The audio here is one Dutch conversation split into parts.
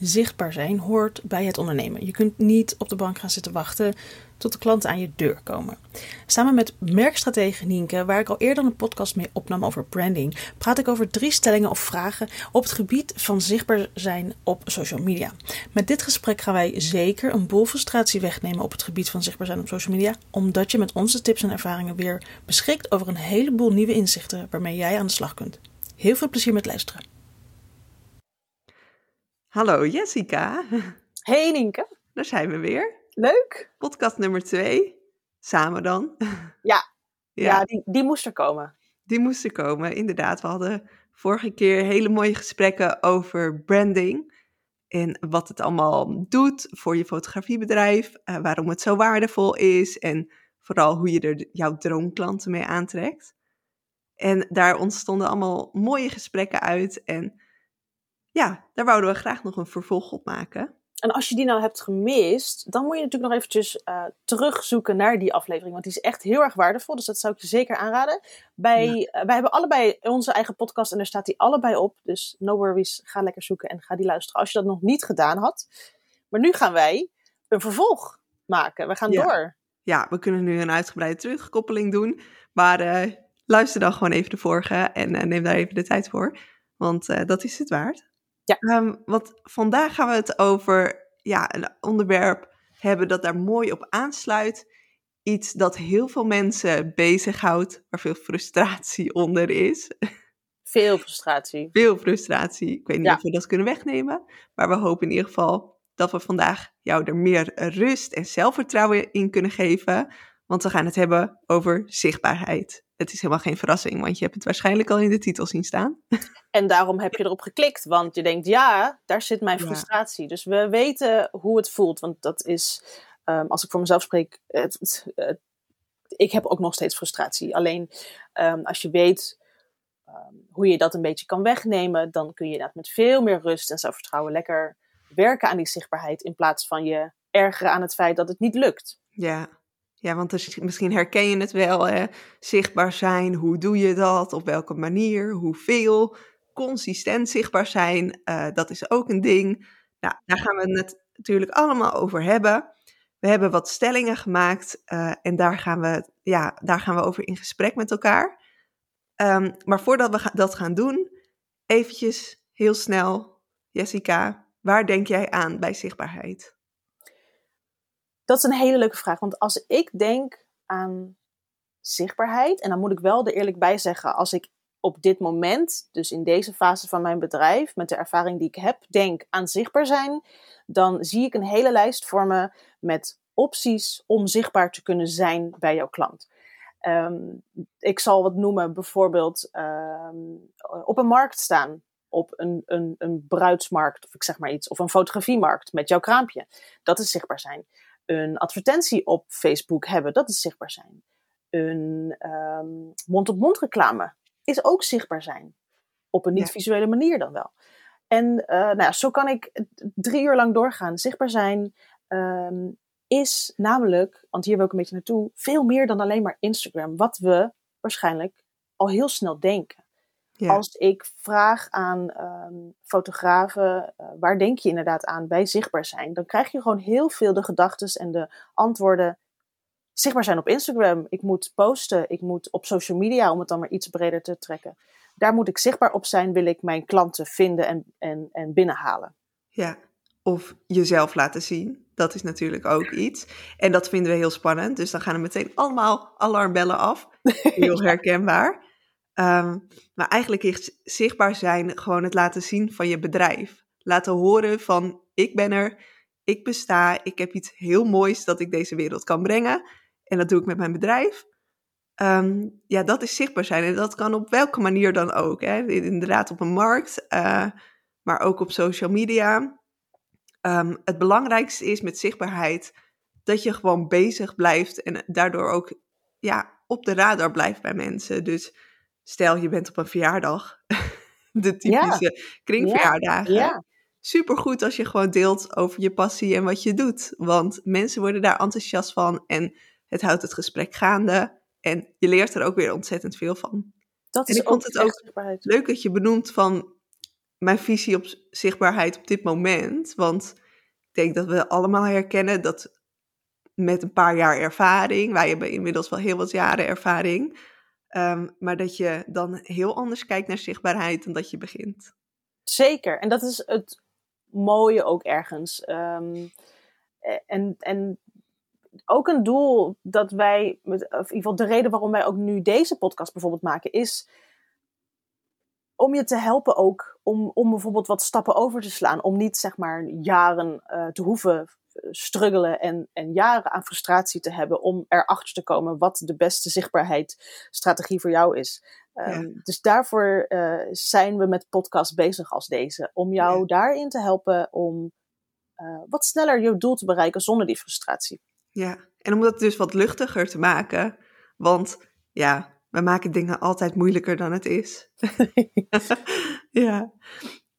Zichtbaar zijn hoort bij het ondernemen. Je kunt niet op de bank gaan zitten wachten tot de klanten aan je deur komen. Samen met merkstratege Nienke, waar ik al eerder een podcast mee opnam over branding, praat ik over drie stellingen of vragen op het gebied van zichtbaar zijn op social media. Met dit gesprek gaan wij zeker een boel frustratie wegnemen op het gebied van zichtbaar zijn op social media, omdat je met onze tips en ervaringen weer beschikt over een heleboel nieuwe inzichten waarmee jij aan de slag kunt. Heel veel plezier met luisteren. Hallo Jessica. Hey Nienke. Daar zijn we weer. Leuk. Podcast nummer twee. Samen dan. Ja, ja. ja die, die moest er komen. Die moest er komen, inderdaad. We hadden vorige keer hele mooie gesprekken over branding. En wat het allemaal doet voor je fotografiebedrijf. Uh, waarom het zo waardevol is. En vooral hoe je er jouw droomklanten mee aantrekt. En daar ontstonden allemaal mooie gesprekken uit. En ja, daar wouden we graag nog een vervolg op maken. En als je die nou hebt gemist, dan moet je natuurlijk nog eventjes uh, terugzoeken naar die aflevering. Want die is echt heel erg waardevol. Dus dat zou ik je zeker aanraden. Bij, uh, wij hebben allebei onze eigen podcast en daar staat die allebei op. Dus no worries, ga lekker zoeken en ga die luisteren als je dat nog niet gedaan had. Maar nu gaan wij een vervolg maken. We gaan door. Ja, we kunnen nu een uitgebreide terugkoppeling doen. Maar uh, luister dan gewoon even de vorige en neem daar even de tijd voor. Want dat is het waard. Ja. Um, want vandaag gaan we het over ja, een onderwerp hebben dat daar mooi op aansluit. Iets dat heel veel mensen bezighoudt, waar veel frustratie onder is. Veel frustratie. Veel frustratie. Ik weet niet of we dat kunnen wegnemen, maar we hopen in ieder geval dat we vandaag jou er meer rust en zelfvertrouwen in kunnen geven. Want we gaan het hebben over zichtbaarheid het is helemaal geen verrassing, want je hebt het waarschijnlijk al in de titel zien staan. En daarom heb je erop geklikt, want je denkt, ja, daar zit mijn frustratie. Dus we weten hoe het voelt, want dat is, um, als ik voor mezelf spreek, het, het, ik heb ook nog steeds frustratie. Alleen um, als je weet um, hoe je dat een beetje kan wegnemen, dan kun je inderdaad met veel meer rust en zelfvertrouwen lekker werken aan die zichtbaarheid, in plaats van je ergeren aan het feit dat het niet lukt. Ja, ja, want dus, misschien herken je het wel, hè? zichtbaar zijn, hoe doe je dat, op welke manier, hoeveel, consistent zichtbaar zijn, uh, dat is ook een ding. Nou, daar gaan we het natuurlijk allemaal over hebben. We hebben wat stellingen gemaakt uh, en daar gaan, we, ja, daar gaan we over in gesprek met elkaar. Um, maar voordat we ga dat gaan doen, eventjes heel snel, Jessica, waar denk jij aan bij zichtbaarheid? Dat is een hele leuke vraag. Want als ik denk aan zichtbaarheid, en dan moet ik wel er eerlijk bij zeggen, als ik op dit moment, dus in deze fase van mijn bedrijf, met de ervaring die ik heb, denk aan zichtbaar zijn, dan zie ik een hele lijst voor me met opties om zichtbaar te kunnen zijn bij jouw klant. Um, ik zal wat noemen, bijvoorbeeld um, op een markt staan, op een, een, een bruidsmarkt, of ik zeg maar iets, of een fotografiemarkt met jouw kraampje. Dat is zichtbaar zijn een advertentie op Facebook hebben, dat is zichtbaar zijn. Een um, mond-op-mond reclame is ook zichtbaar zijn. Op een niet-visuele manier dan wel. En uh, nou ja, zo kan ik drie uur lang doorgaan. Zichtbaar zijn um, is namelijk, want hier wil ik een beetje naartoe, veel meer dan alleen maar Instagram. Wat we waarschijnlijk al heel snel denken. Als ik vraag aan um, fotografen, uh, waar denk je inderdaad aan bij zichtbaar zijn? Dan krijg je gewoon heel veel de gedachten en de antwoorden. Zichtbaar zijn op Instagram. Ik moet posten. Ik moet op social media, om het dan maar iets breder te trekken. Daar moet ik zichtbaar op zijn, wil ik mijn klanten vinden en, en, en binnenhalen. Ja, of jezelf laten zien. Dat is natuurlijk ook iets. En dat vinden we heel spannend. Dus dan gaan er meteen allemaal alarmbellen af. Heel herkenbaar. Um, maar eigenlijk is zichtbaar zijn gewoon het laten zien van je bedrijf. Laten horen van ik ben er, ik besta, ik heb iets heel moois dat ik deze wereld kan brengen. En dat doe ik met mijn bedrijf. Um, ja, dat is zichtbaar zijn. En dat kan op welke manier dan ook. Hè? Inderdaad op een markt, uh, maar ook op social media. Um, het belangrijkste is met zichtbaarheid dat je gewoon bezig blijft en daardoor ook ja, op de radar blijft bij mensen. Dus stel je bent op een verjaardag, de typische ja. kringverjaardagen. Ja. Supergoed als je gewoon deelt over je passie en wat je doet. Want mensen worden daar enthousiast van en het houdt het gesprek gaande. En je leert er ook weer ontzettend veel van. Dat en is ik vond het ook leuk dat je benoemt van mijn visie op zichtbaarheid op dit moment. Want ik denk dat we allemaal herkennen dat met een paar jaar ervaring, wij hebben inmiddels wel heel wat jaren ervaring, ehm, maar dat je dan heel anders kijkt naar zichtbaarheid dan dat je begint. Zeker, en dat is het mooie ook ergens. Ehm, en, en ook een doel dat wij, of in ieder geval de reden waarom wij ook nu deze podcast bijvoorbeeld maken, is om je te helpen ook om, om bijvoorbeeld wat stappen over te slaan. Om niet zeg maar jaren uh, te hoeven struggelen en, en jaren aan frustratie te hebben om erachter te komen wat de beste zichtbaarheidsstrategie voor jou is. Um, Dus daarvoor uh, zijn we met podcasts bezig als deze. Om jou ja. daarin te helpen om uh, wat sneller je doel te bereiken zonder die frustratie. Ja, en om dat dus wat luchtiger te maken. Want ja, we maken dingen altijd moeilijker dan het is. ja.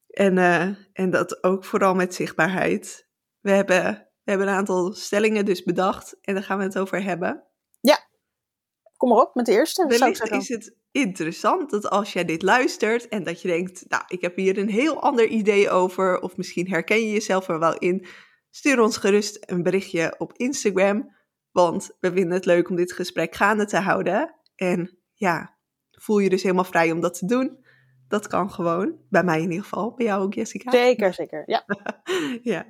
En, uh, en dat ook vooral met zichtbaarheid. We hebben, we hebben een aantal stellingen dus bedacht en daar gaan we het over hebben. Ja, kom maar op met de eerste. Wellicht is het interessant dat als jij dit luistert en dat je denkt, nou, ik heb hier een heel ander idee over, of misschien herken je jezelf er wel in, stuur ons gerust een berichtje op Instagram, want we vinden het leuk om dit gesprek gaande te houden. En ja, voel je dus helemaal vrij om dat te doen. Dat kan gewoon. Bij mij in ieder geval. Bij jou ook, Jessica. Zeker, zeker. Ja. ja.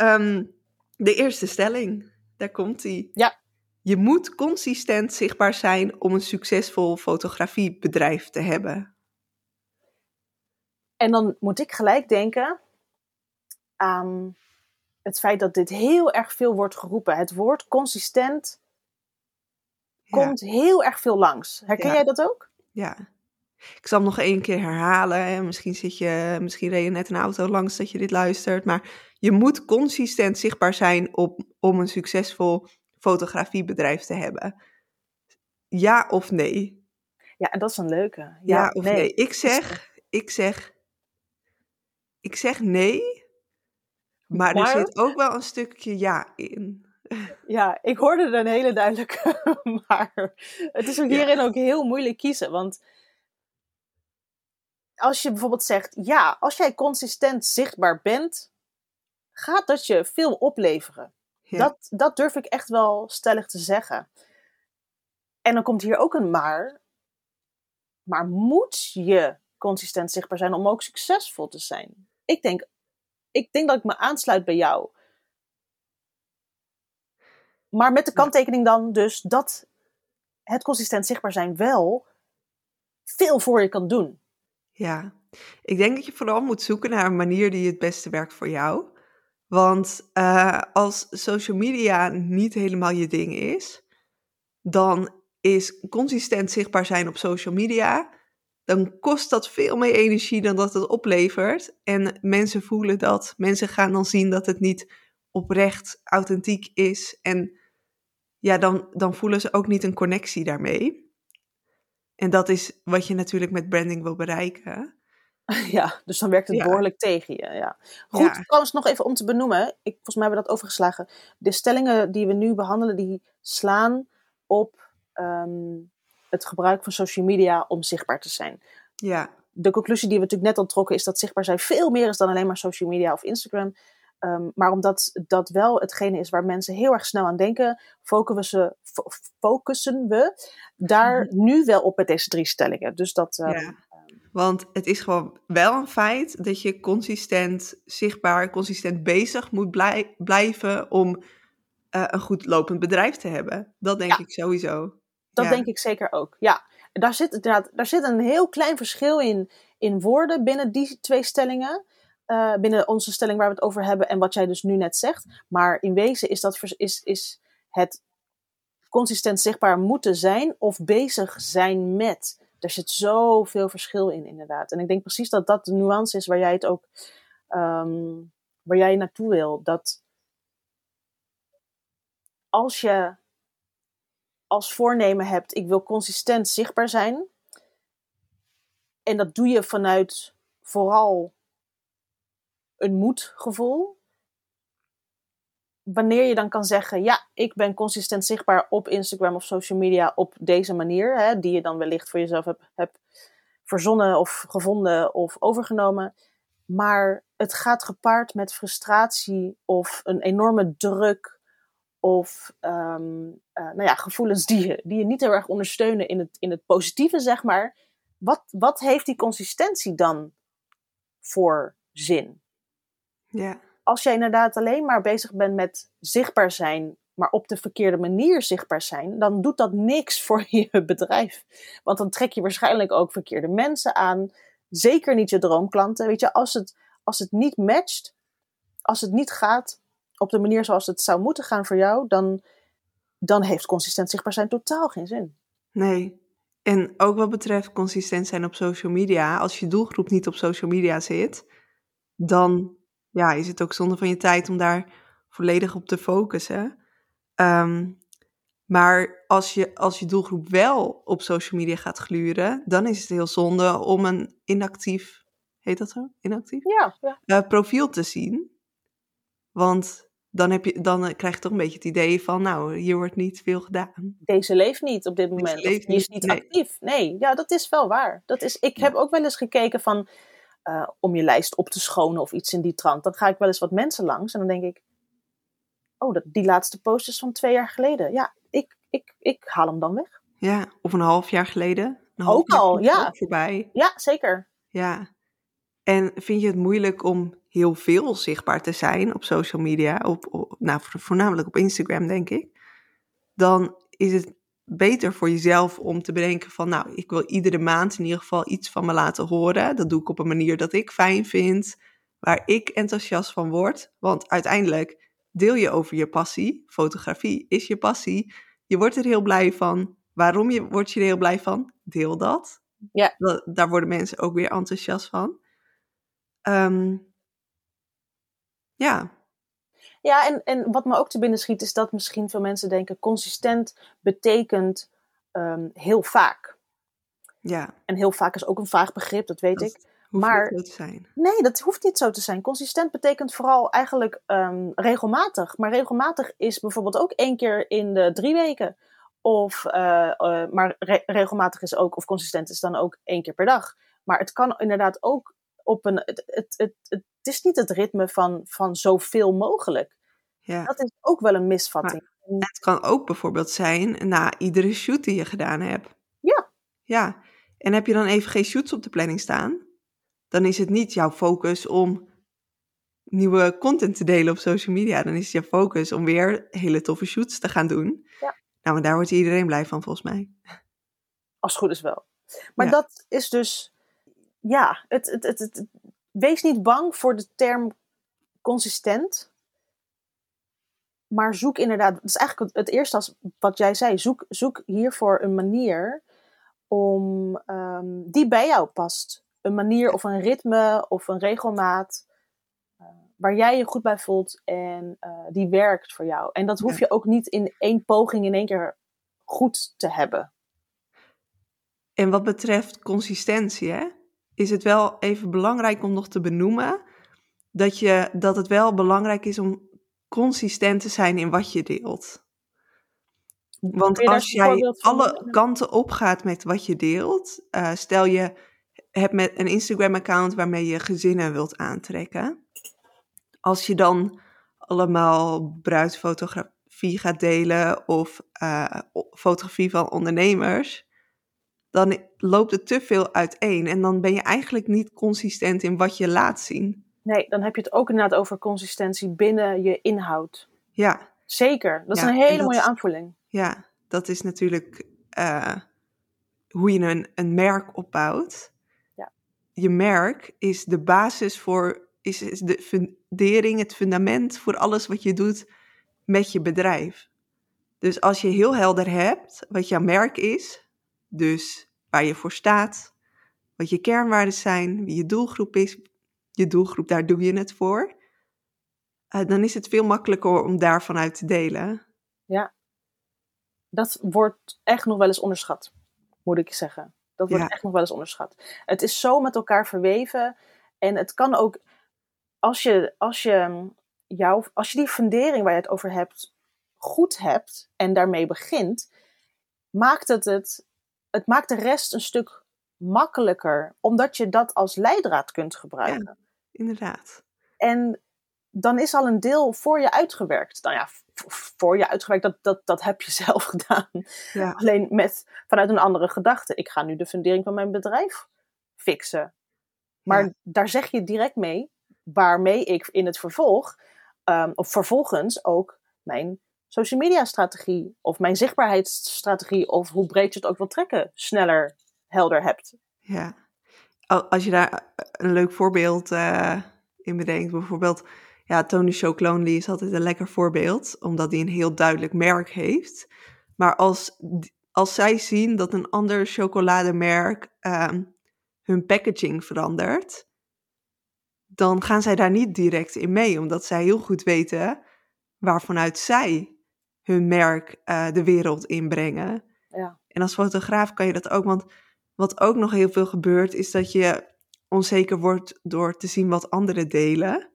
Um, de eerste stelling. Daar komt die. Ja. Je moet consistent zichtbaar zijn om een succesvol fotografiebedrijf te hebben. En dan moet ik gelijk denken aan het feit dat dit heel erg veel wordt geroepen. Het woord consistent komt heel erg veel langs. Herken Ja. jij dat ook? Ja. Ik zal hem nog één keer herhalen. Hè. Misschien, zit je, misschien reed je net een auto langs dat je dit luistert. Maar je moet consistent zichtbaar zijn op, om een succesvol fotografiebedrijf te hebben. Ja of nee? Ja, en dat is een leuke. Ja, Ja, of nee? nee. Ik zeg, ik zeg, ik zeg nee. Maar, Maar- er zit ook wel een stukje ja in. Ja, ik hoorde er een hele duidelijke, maar het is ook Ja. hierin ook heel moeilijk kiezen. Want als je bijvoorbeeld zegt, ja, als jij consistent zichtbaar bent, gaat dat je veel opleveren. Ja. Dat, dat durf ik echt wel stellig te zeggen. En dan komt hier ook een maar. Maar moet je consistent zichtbaar zijn om ook succesvol te zijn? Ik denk, ik denk dat ik me aansluit bij jou. Maar met de kanttekening dan dus dat het consistent zichtbaar zijn wel veel voor je kan doen. Ja, ik denk dat je vooral moet zoeken naar een manier die het beste werkt voor jou. Want eh, als social media niet helemaal je ding is, dan is consistent zichtbaar zijn op social media, dan kost dat veel meer energie dan dat het oplevert. En mensen voelen dat, mensen gaan dan zien dat het niet oprecht, authentiek is. En ja, dan, dan voelen ze ook niet een connectie daarmee. En dat is wat je natuurlijk met branding wil bereiken. Ja, dus dan werkt het Ja. behoorlijk tegen je. Ja. Goed, Ja. trouwens nog even om te benoemen. Ik, volgens mij hebben we dat overgeslagen. De stellingen die we nu behandelen, die slaan op ehm, het gebruik van social media om zichtbaar te zijn. Ja, De conclusie die we natuurlijk net al trokken is dat zichtbaar zijn veel meer is dan alleen maar social media of Instagram. Ehm, maar omdat dat wel hetgene is waar mensen heel erg snel aan denken, focussen, fo- focussen we daar nu wel op met deze drie stellingen. Dus dat, ehm, ja. Want het is gewoon wel een feit dat je consistent zichtbaar, consistent bezig moet blij- blijven om eh, een goed lopend bedrijf te hebben. Dat denk Ja. ik sowieso. Dat Ja. denk ik zeker ook. Ja, daar zit, inderdaad, daar zit een heel klein verschil in, in woorden binnen die twee stellingen. Eh, binnen onze stelling waar we het over hebben en wat jij dus nu net zegt. Maar in wezen is, dat, is, is het consistent zichtbaar moeten zijn of bezig zijn met. Er zit zoveel verschil in, inderdaad. En ik denk precies dat dat de nuance is waar jij het ook ehm, waar jij naartoe wil. Dat als je als voornemen hebt, ik wil consistent zichtbaar zijn. En dat doe je vanuit vooral een moedgevoel. Wanneer je dan kan zeggen, ja, ik ben consistent zichtbaar op Instagram of social media op deze manier, hè, die je dan wellicht voor jezelf hebt, verzonnen of gevonden of overgenomen. Maar het gaat gepaard met frustratie of een enorme druk of ehm, eh, nou ja, gevoelens die je, die je niet heel erg ondersteunen in het, in het positieve, zeg maar. Wat, wat heeft die consistentie dan voor zin? Ja. Als jij inderdaad alleen maar bezig bent met zichtbaar zijn, maar op de verkeerde manier zichtbaar zijn, dan doet dat niks voor je bedrijf. Want dan trek je waarschijnlijk ook verkeerde mensen aan. Zeker niet je droomklanten. Weet je, als het, als het niet matcht, als het niet gaat op de manier zoals het zou moeten gaan voor jou, dan, dan heeft consistent zichtbaar zijn totaal geen zin. Nee. En ook wat betreft consistent zijn op social media, als je doelgroep niet op social media zit, dan ja, is het ook zonde van je tijd om daar volledig op te focussen. Ehm, maar als je, als je doelgroep wel op social media gaat gluren, dan is het heel zonde om een inactief, heet dat zo? Inactief? Ja, ja. Eh, profiel te zien. Want dan, heb je, dan eh, krijg je toch een beetje het idee van, nou, hier wordt niet veel gedaan. Deze leeft niet op dit moment. leeft die is niet, nee. actief. Nee, ja, dat is wel waar. Dat is, ik heb ook wel eens gekeken van, eh, om je lijst op te schonen of iets in die trant. Dan ga ik wel eens wat mensen langs en dan denk ik, oh, dat, die laatste post is van twee jaar geleden. Ja, ik, ik, ik haal hem dan weg. Ja, of een half jaar geleden. Een half Ook jaar al, ja. ook Voorbij. Ja, zeker. Ja. En vind je het moeilijk om heel veel zichtbaar te zijn op social media, op, op, nou, vo- voornamelijk op Instagram, denk ik, dan is het beter voor jezelf om te bedenken van, nou, ik wil iedere maand in ieder geval iets van me laten horen. Dat doe ik op een manier dat ik fijn vind, waar ik enthousiast van word. Want uiteindelijk deel je over je passie. Fotografie is je passie. Je wordt er heel blij van. Waarom je, word je er heel blij van? Deel dat. Ja. Da- daar worden mensen ook weer enthousiast van. Ehm, ja, Ja, en, en wat me ook te binnen schiet is dat misschien veel mensen denken, consistent betekent ehm, heel vaak. ja. En heel vaak is ook een vaag begrip, dat weet Dat ik. Maar- niet zijn. Nee, dat hoeft niet zo te zijn. Consistent betekent vooral eigenlijk ehm, regelmatig. Maar regelmatig is bijvoorbeeld ook één keer in de drie weken. Of, eh, eh, maar re- regelmatig is ook, of consistent is dan ook één keer per dag. Maar het kan inderdaad ook op een. Het, het, het, het is niet het ritme van, van zoveel mogelijk. Ja. Dat is ook wel een misvatting. Het kan ook bijvoorbeeld zijn na iedere shoot die je gedaan hebt. Ja. Ja. En heb je dan even geen shoots op de planning staan, dan is het niet jouw focus om nieuwe content te delen op social media. Dan is het jouw focus om weer hele toffe shoots te gaan doen. Ja. Nou, maar daar wordt iedereen blij van volgens mij. Als het goed is wel. Maar Ja. dat is dus. Ja, het, het, het, het- wees niet bang voor de term consistent. Maar zoek inderdaad. Dat is eigenlijk het, eerste als wat jij zei. Zoek, zoek hiervoor een manier om, ehm, die bij jou past. Een manier of een ritme of een regelmaat. eh, waar jij je goed bij voelt en eh, die werkt voor jou. En dat hoef je ook niet in één poging in één keer goed te hebben. En wat betreft consistentie, hè, is het wel even belangrijk om nog te benoemen dat, je, dat het wel belangrijk is om consistent te zijn in wat je deelt. Want als jij alle kanten opgaat met wat je deelt, eh, stel je hebt met een Instagram-account waarmee je gezinnen wilt aantrekken. Als je dan allemaal bruidsfotografie gaat delen of eh, fotografie van ondernemers, dan loopt het te veel uiteen en dan ben je eigenlijk niet consistent in wat je laat zien. Nee, dan heb je het ook inderdaad over consistentie binnen je inhoud. Ja, Zeker, dat Ja, is een en hele dat mooie aanvulling. ja, dat is natuurlijk eh, hoe je een, een merk opbouwt. Ja. Je merk is de basis voor, is, is de fundering, het fundament voor alles wat je doet met je bedrijf. Dus als je heel helder hebt wat jouw merk is, dus waar je voor staat, wat je kernwaarden zijn, wie je doelgroep is, je doelgroep, daar doe je het voor. eh, dan is het veel makkelijker om daarvan uit te delen. Dat wordt echt nog wel eens onderschat, moet ik zeggen. Dat wordt Ja. echt nog wel eens onderschat. Het is zo met elkaar verweven. En het kan ook, als je, als je, jou, als je die fundering waar je het over hebt, goed hebt en daarmee begint, maakt het het, het maakt de rest een stuk makkelijker, omdat je dat als leidraad kunt gebruiken. inderdaad. En dan is al een deel voor je uitgewerkt. Nou ja, voor je uitgewerkt, dat, dat, dat heb je zelf gedaan. Ja. Alleen met, vanuit een andere gedachte. Ik ga nu de fundering van mijn bedrijf fixen. Maar Ja. daar zeg je direct mee, waarmee ik in het vervolg, ehm, of vervolgens ook mijn social media strategie, of mijn zichtbaarheidsstrategie, of hoe breed je het ook wil trekken, sneller helder hebt. Ja. Al- Als je daar eh, een leuk voorbeeld eh, in bedenkt, bijvoorbeeld, ja, Tony Chocolonely is altijd een lekker voorbeeld, omdat hij een heel duidelijk merk heeft. Maar als, als zij zien dat een ander chocolademerk ehm, hun packaging verandert, dan gaan zij daar niet direct in mee, omdat zij heel goed weten waarvanuit zij hun merk eh, de wereld inbrengen. Ja. En als fotograaf kan je dat ook, want wat ook nog heel veel gebeurt, is dat je onzeker wordt door te zien wat anderen delen.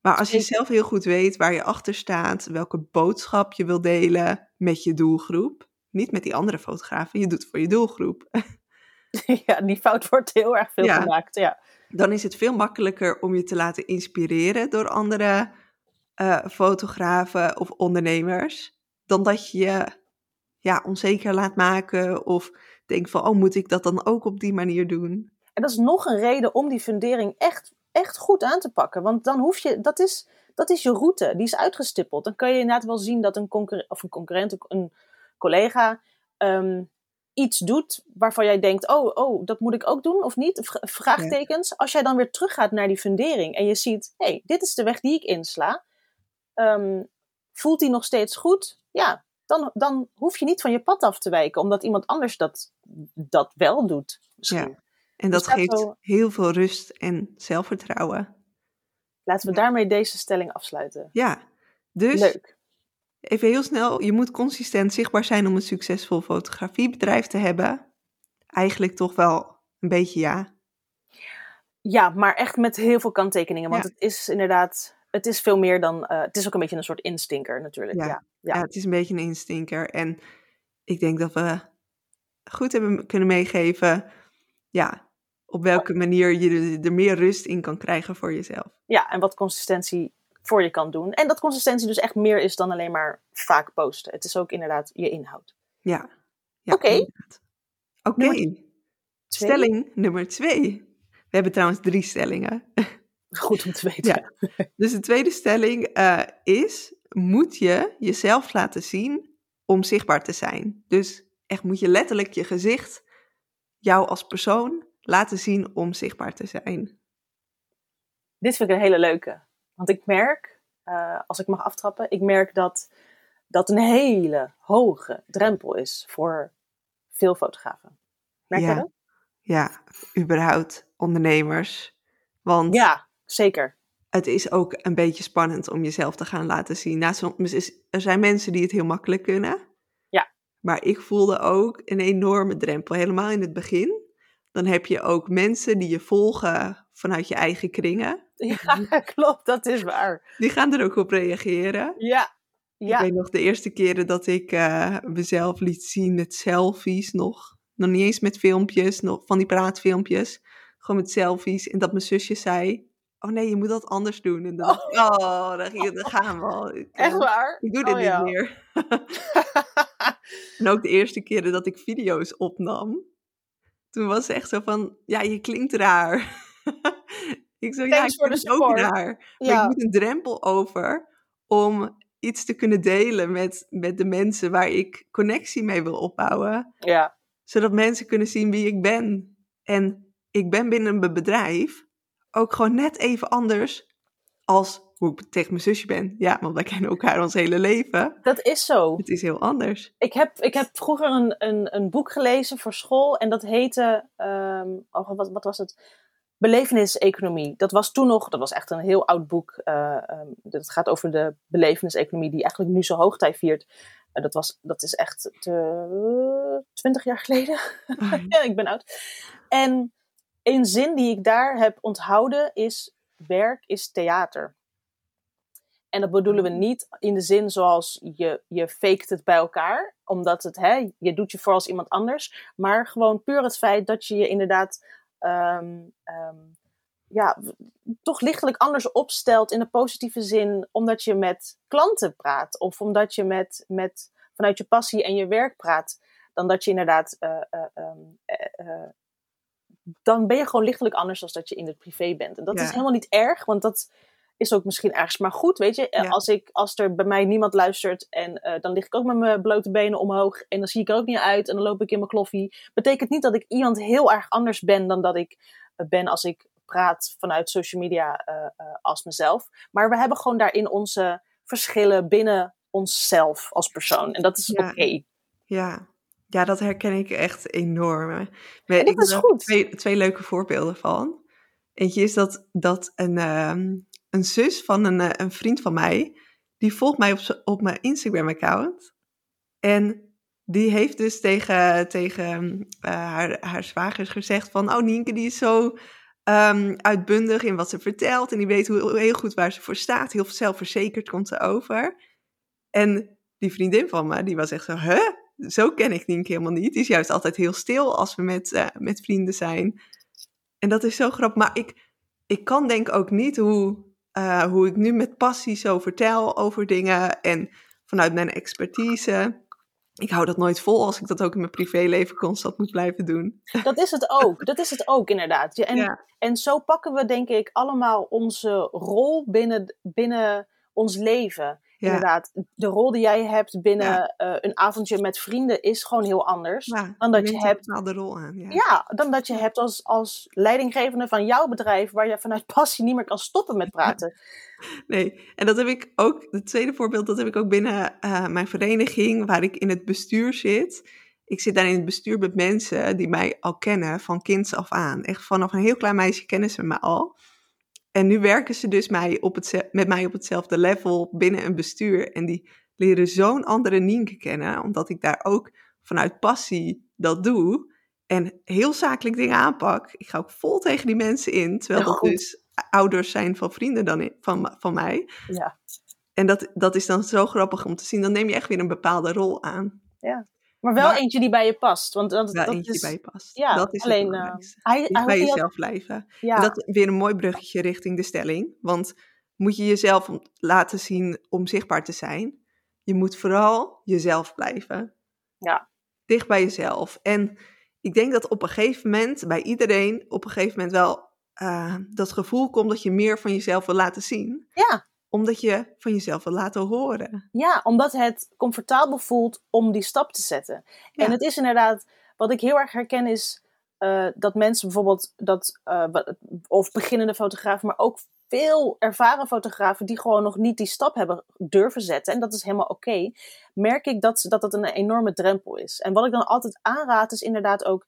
Maar als je zelf heel goed weet waar je achter staat, welke boodschap je wil delen met je doelgroep, niet met die andere fotografen, je doet het voor je doelgroep, ja, die fout wordt heel erg veel Ja. gemaakt. Ja. dan is het veel makkelijker om je te laten inspireren door andere eh, fotografen of ondernemers, dan dat je je ja, onzeker laat maken of denkt van, oh, moet ik dat dan ook op die manier doen? En dat is nog een reden om die fundering echt, echt goed aan te pakken. Want dan hoef je, dat is, dat is je route, die is uitgestippeld. Dan kan je inderdaad wel zien dat een, concurrent, of een concurrent, een collega, ehm, iets doet waarvan jij denkt, oh, oh, dat moet ik ook doen of niet? Vra- Vraagtekens. Als jij dan weer teruggaat naar die fundering en je ziet, hé, hey, dit is de weg die ik insla. Ehm, voelt die nog steeds goed? Ja, dan, dan hoef je niet van je pad af te wijken, omdat iemand anders dat, dat wel doet. Misschien. Ja. En dat Dus dat geeft heel veel rust en zelfvertrouwen. Laten we Ja. daarmee deze stelling afsluiten. Ja, dus Leuk. even heel snel, je moet consistent zichtbaar zijn om een succesvol fotografiebedrijf te hebben. Eigenlijk toch wel een beetje ja. Ja, maar echt met heel veel kanttekeningen. Want Ja. het is inderdaad, het is veel meer dan, eh, het is ook een beetje een soort instinker natuurlijk. Ja. Ja. Ja. Ja. het is een beetje een instinker. En ik denk dat we goed hebben kunnen meegeven, ja, op welke manier je er, er meer rust in kan krijgen voor jezelf. ja, en wat consistentie voor je kan doen. En dat consistentie dus echt meer is dan alleen maar vaak posten. Het is ook inderdaad je inhoud. Ja. ja Oké. Oké, stelling nummer twee. We hebben trouwens drie stellingen. Goed om te weten. Ja. Dus de tweede stelling eh, is: moet je jezelf laten zien om zichtbaar te zijn? Dus echt moet je letterlijk je gezicht, jou als persoon, laten zien om zichtbaar te zijn. Dit vind ik een hele leuke. Want ik merk, eh, als ik mag aftrappen, ik merk dat dat een hele hoge drempel is voor veel fotografen. Merk je Ja. dat? Ja, überhaupt ondernemers. Want Ja, zeker. het is ook een beetje spannend om jezelf te gaan laten zien. Nou, soms is, er zijn mensen die het heel makkelijk kunnen. Ja. Maar ik voelde ook een enorme drempel, helemaal in het begin. Dan heb je ook mensen die je volgen vanuit je eigen kringen. Ja, klopt, dat is waar. Die gaan er ook op reageren. Ja, Ik weet nog de eerste keren dat ik eh, mezelf liet zien met selfies nog. Nog niet eens met filmpjes, nog van die praatfilmpjes. Gewoon met selfies. En dat mijn zusje zei, oh nee, je moet dat anders doen. En dan, oh, daar, ging- daar gaan we al. Ik, eh, Echt waar? Ik doe dit Oh, ja. niet meer. En ook de eerste keren dat ik video's opnam. Toen was het echt zo van, ja, je klinkt raar. ik zo, ja, ik het ook raar. Maar Ja. ik moet een drempel over om iets te kunnen delen met, met de mensen waar ik connectie mee wil opbouwen. ja, Zodat mensen kunnen zien wie ik ben. En ik ben binnen mijn bedrijf ook gewoon net even anders als hoe ik tegen mijn zusje ben. Ja, want wij kennen elkaar ons hele leven. dat is zo. Het is heel anders. Ik heb, ik heb vroeger een, een, een boek gelezen voor school en dat heette, oh, wat, wat was het? Beleveniseconomie. Dat was toen nog, dat was echt een heel oud boek. eh, ehm, dat gaat over de beleveniseconomie die eigenlijk nu zo hoogtij viert. Eh, dat, was, dat is echt twintig jaar geleden. ja, ik ben oud. En een zin die ik daar heb onthouden is: werk is theater. En dat bedoelen we niet in de zin zoals je, je faked het bij elkaar, omdat het, hè, je doet je voor als iemand anders, maar gewoon puur het feit dat je je inderdaad ehm, ehm, ja, toch lichtelijk anders opstelt in de positieve zin, omdat je met klanten praat of omdat je met, met vanuit je passie en je werk praat, dan dat je inderdaad, uh, uh, dan ben je gewoon lichtelijk anders dan dat je in het privé bent. En dat is helemaal niet erg, want dat is ook misschien ergens maar goed, weet je. Als, ik, als er bij mij niemand luistert en dan lig ik ook met mijn blote benen omhoog en dan zie ik er ook niet uit en dan loop ik in mijn kloffie. Betekent niet dat ik iemand heel erg anders ben dan dat ik ben als ik praat vanuit social media als mezelf. Maar we hebben gewoon daarin onze verschillen binnen onszelf als persoon. En dat is oké. Ja. Ja, dat herken ik echt enorm. Dat is goed. Twee, twee leuke voorbeelden van. Eentje is dat, dat een, uh, een zus van een, uh, een vriend van mij, die volgt mij op, op mijn Instagram-account. En die heeft dus tegen, tegen uh, haar, haar zwagers gezegd van, oh Nienke, die is zo um, uitbundig in wat ze vertelt. En die weet hoe, heel goed waar ze voor staat. Heel zelfverzekerd komt ze over. En die vriendin van me, die was echt zo, hè? Zo ken ik Nienke helemaal niet. Die is juist altijd heel stil als we met, uh, met vrienden zijn. En dat is zo grappig. Maar ik, ik kan denk ook niet hoe, uh, hoe ik nu met passie zo vertel over dingen. En vanuit mijn expertise. Ik hou dat nooit vol als ik dat ook in mijn privéleven constant moet blijven doen. Dat is het ook. Dat is het ook, inderdaad. En, ja. en zo pakken we, denk ik, allemaal onze rol binnen, binnen ons leven. Inderdaad, de rol die jij hebt binnen ja. uh, een avondje met vrienden is gewoon heel anders ja, dan dat je hebt. de rol aan. Ja. ja, dan dat je hebt als, als leidinggevende van jouw bedrijf, waar je vanuit passie niet meer kan stoppen met praten. Nee, en dat heb ik ook, het tweede voorbeeld, dat heb ik ook binnen uh, mijn vereniging, waar ik in het bestuur zit. Ik zit daar in het bestuur met mensen die mij al kennen van kinds af aan. Echt vanaf een heel klein meisje kennen ze me al. En nu werken ze dus mij op het, met mij op hetzelfde level binnen een bestuur. En die leren zo'n andere Nienke kennen, omdat ik daar ook vanuit passie dat doe. En heel zakelijk dingen aanpak. Ik ga ook vol tegen die mensen in, terwijl dat dus ouders zijn van vrienden dan van, van mij. Ja. En dat, dat is dan zo grappig om te zien. Dan neem je echt weer een bepaalde rol aan. Ja. Maar wel maar, eentje die bij je past. Want dat, wel dat eentje is, bij je past. Ja, dat is alleen, uh, hij, hij bij jezelf blijven. Ja. En dat is weer een mooi bruggetje richting de stelling. Want moet je jezelf laten zien om zichtbaar te zijn. Je moet vooral jezelf blijven. Ja. Dicht bij jezelf. En ik denk dat op een gegeven moment, bij iedereen, op een gegeven moment wel uh, dat gevoel komt dat je meer van jezelf wil laten zien. Ja omdat je van jezelf wil laten horen. Ja, omdat het comfortabel voelt om die stap te zetten. Ja. En het is inderdaad, wat ik heel erg herken is uh, dat mensen bijvoorbeeld, dat, uh, of beginnende fotografen, maar ook veel ervaren fotografen die gewoon nog niet die stap hebben durven zetten, en dat is helemaal oké, okay, merk ik dat, dat dat een enorme drempel is. En wat ik dan altijd aanraad is inderdaad ook,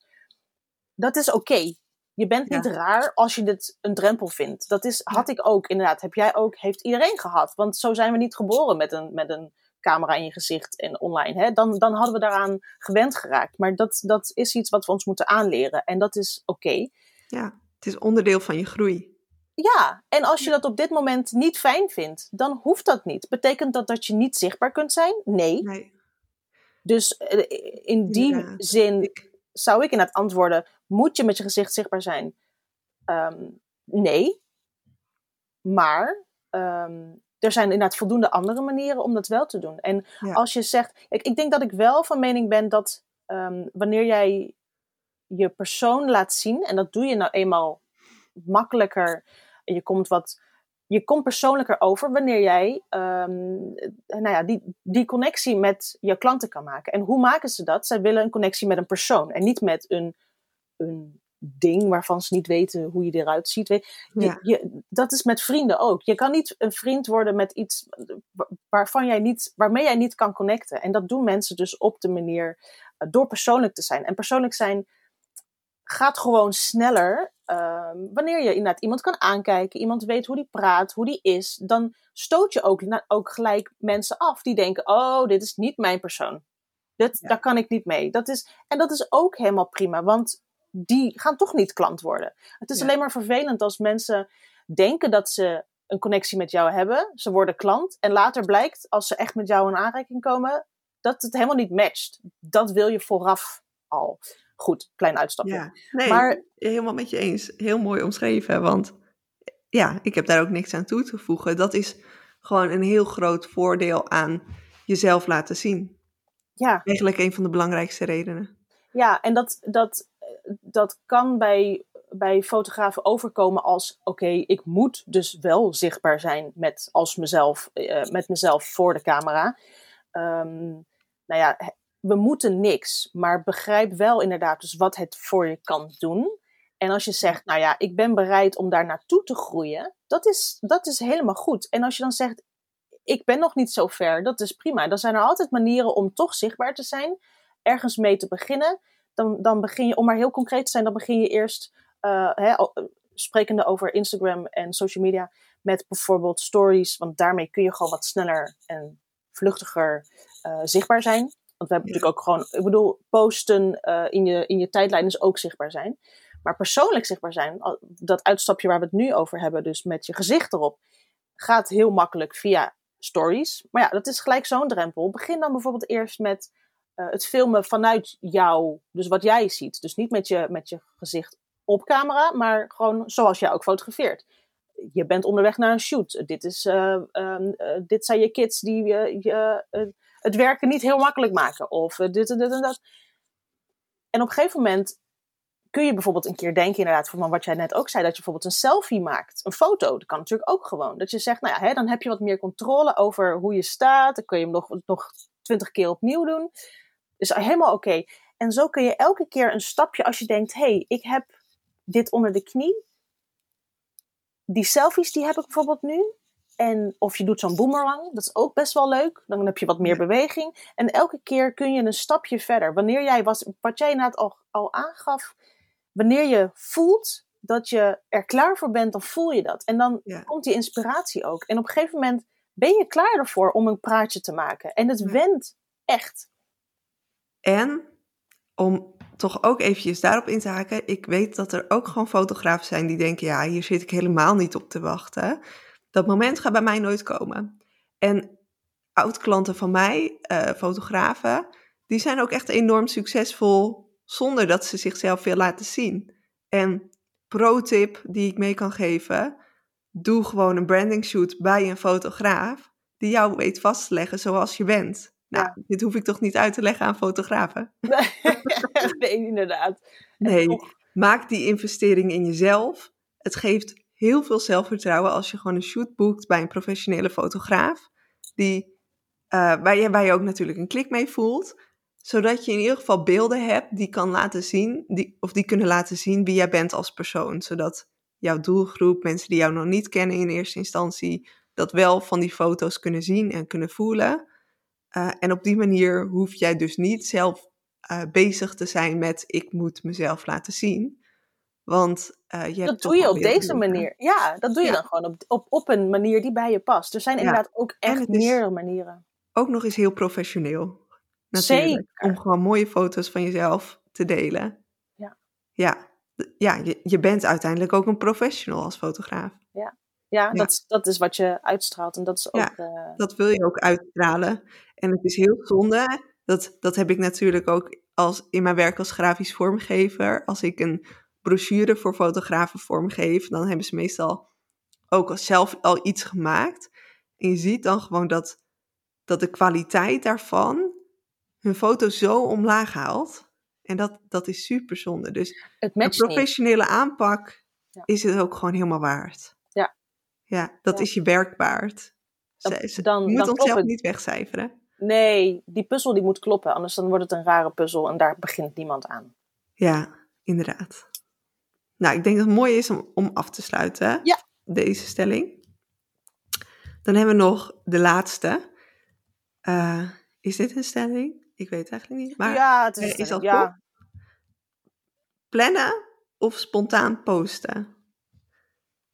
dat is oké. Okay. Je bent niet ja. raar als je dit een drempel vindt. Dat is, had ik ook, inderdaad. Heb jij ook, heeft iedereen gehad. Want zo zijn we niet geboren met een, met een camera in je gezicht en online. Hè? Dan, dan hadden we daaraan gewend geraakt. Maar dat, dat is iets wat we ons moeten aanleren. En dat is oké. Okay. Ja, het is onderdeel van je groei. Ja, en als je dat op dit moment niet fijn vindt, dan hoeft dat niet. Betekent dat dat je niet zichtbaar kunt zijn? Nee. nee. Dus in die ja. zin zou ik inderdaad antwoorden: moet je met je gezicht zichtbaar zijn? Um, nee. Maar um, er zijn inderdaad voldoende andere manieren om dat wel te doen. En ja. als je zegt, ik, ik, denk dat ik wel van mening ben dat um, wanneer jij je persoon laat zien, en dat doe je nou eenmaal makkelijker, en je komt wat je komt persoonlijker over wanneer jij um, nou ja, die, die connectie met je klanten kan maken. En hoe maken ze dat? Zij willen een connectie met een persoon en niet met een, een ding waarvan ze niet weten hoe je eruit ziet. Je, ja. je, dat is met vrienden ook. Je kan niet een vriend worden met iets waarvan jij niet, waarmee jij niet kan connecten. En dat doen mensen dus op de manier uh, door persoonlijk te zijn. En persoonlijk zijn gaat gewoon sneller um, wanneer je inderdaad iemand kan aankijken, iemand weet hoe die praat, hoe die is, dan stoot je ook, ook gelijk mensen af die denken: oh, dit is niet mijn persoon. Ja. Daar kan ik niet mee. Dat is, en dat is ook helemaal prima, want die gaan toch niet klant worden. Het is ja. alleen maar vervelend als mensen denken dat ze een connectie met jou hebben, ze worden klant en later blijkt, als ze echt met jou in aanraking komen, dat het helemaal niet matcht. Dat wil je vooraf al. Goed, klein uitstapje. Ja, nee, maar, helemaal met je eens. Heel mooi omschreven, want ja, ik heb daar ook niks aan toe te voegen. Dat is gewoon een heel groot voordeel aan jezelf laten zien. Ja, Eigenlijk een van de belangrijkste redenen. ja en dat, dat, dat kan bij, bij fotografen overkomen als: oké, ik moet dus wel zichtbaar zijn met, als mezelf, eh, met mezelf voor de camera. Ehm, nou ja, we moeten niks, maar begrijp wel inderdaad dus wat het voor je kan doen. En als je zegt, nou ja, ik ben bereid om daar naartoe te groeien, dat is, dat is helemaal goed. En als je dan zegt, ik ben nog niet zo ver, dat is prima. Dan zijn er altijd manieren om toch zichtbaar te zijn, ergens mee te beginnen. Dan, dan begin je, om maar heel concreet te zijn, dan begin je eerst, eh, hè, o- sprekende over Instagram en social media, met bijvoorbeeld stories, want daarmee kun je gewoon wat sneller en vluchtiger eh, zichtbaar zijn. Want we hebben Ja. natuurlijk ook gewoon, ik bedoel, posten eh, in, je, in je tijdlijn is ook zichtbaar zijn. Maar persoonlijk zichtbaar zijn, dat uitstapje waar we het nu over hebben, dus met je gezicht erop, gaat heel makkelijk via stories. Maar ja, dat is gelijk zo'n drempel. Begin dan bijvoorbeeld eerst met eh, het filmen vanuit jou, dus wat jij ziet. Dus niet met je, met je gezicht op camera, maar gewoon zoals jij ook fotografeert. Je bent onderweg naar een shoot. Dit, is, eh, eh, dit zijn je kids die je, het werken niet heel makkelijk maken. Of dit en dit en dat. En op een gegeven moment kun je bijvoorbeeld een keer denken, inderdaad, van wat jij net ook zei, dat je bijvoorbeeld een selfie maakt. Een foto, dat kan natuurlijk ook gewoon. Dat je zegt, nou ja, hè, dan heb je wat meer controle over hoe je staat. Dan kun je hem nog, nog twintig keer opnieuw doen. Dus helemaal oké. En zo kun je elke keer een stapje, als je denkt, hé, hey, ik heb dit onder de knie. Die selfies, die heb ik bijvoorbeeld nu. En of je doet zo'n boomerang, dat is ook best wel leuk. Dan heb je wat meer beweging. En elke keer kun je een stapje verder. Wanneer jij was, wat jij net al, al aangaf, wanneer je voelt dat je er klaar voor bent, dan voel je dat. En dan Ja. komt die inspiratie ook. En op een gegeven moment ben je klaar ervoor om een praatje te maken. En het wendt echt. En om toch ook eventjes daarop in te haken. Ik weet dat er ook gewoon fotografen zijn die denken, ja, hier zit ik helemaal niet op te wachten. Dat moment gaat bij mij nooit komen. En oud-klanten van mij, eh, fotografen, die zijn ook echt enorm succesvol zonder dat ze zichzelf veel laten zien. En pro-tip die ik mee kan geven, doe gewoon een branding shoot bij een fotograaf die jou weet vast te leggen zoals je bent. Nou, dit hoef ik toch niet uit te leggen aan fotografen? nee, inderdaad. Nee, toch- maak die investering in jezelf. Het geeft heel veel zelfvertrouwen als je gewoon een shoot boekt bij een professionele fotograaf. Die, eh, waar, je, waar je ook natuurlijk een klik mee voelt. Zodat je in ieder geval beelden hebt die, kan laten zien, die, of die kunnen laten zien wie jij bent als persoon. Zodat jouw doelgroep, mensen die jou nog niet kennen in eerste instantie, dat wel van die foto's kunnen zien en kunnen voelen. Eh, en op die manier hoef jij dus niet zelf eh, bezig te zijn met ik moet mezelf laten zien. Want eh, je Dat doe je op deze manier. Ja, dat doe je Ja. dan gewoon op, op, op een manier die bij je past. Er zijn Ja. inderdaad ook echt meerdere manieren. Ook nog eens heel professioneel. Natuurlijk. Zeker. Om gewoon mooie foto's van jezelf te delen. Ja. Ja, ja je, je bent uiteindelijk ook een professional als fotograaf. Ja, Dat, is- dat is wat je uitstraalt. En dat is ook... Ja. eh, Dat wil je ook uitstralen. En het is heel zonde. Dat, dat heb ik natuurlijk ook als, in mijn werk als grafisch vormgever. Als ik een brochure voor fotografen vormgeef, dan hebben ze meestal ook zelf al iets gemaakt. En je ziet dan gewoon dat, dat de kwaliteit daarvan hun foto zo omlaag haalt. En dat, dat is super zonde. Dus het een niet. professionele aanpak Ja. is het ook gewoon helemaal waard. Ja. Dat Ja. is je werk waard. Dan- dan- je moet dan onszelf niet wegcijferen. Nee, die puzzel die moet kloppen. Anders dan wordt het een rare puzzel. En daar begint niemand aan. Ja, inderdaad. Nou, ik denk dat het mooi is om, om af te sluiten. Ja. Deze stelling. Dan hebben we nog de laatste. Eh, is dit een stelling? Ik weet het eigenlijk niet. Maar ja, het is, is dat ja. top? plannen of spontaan posten?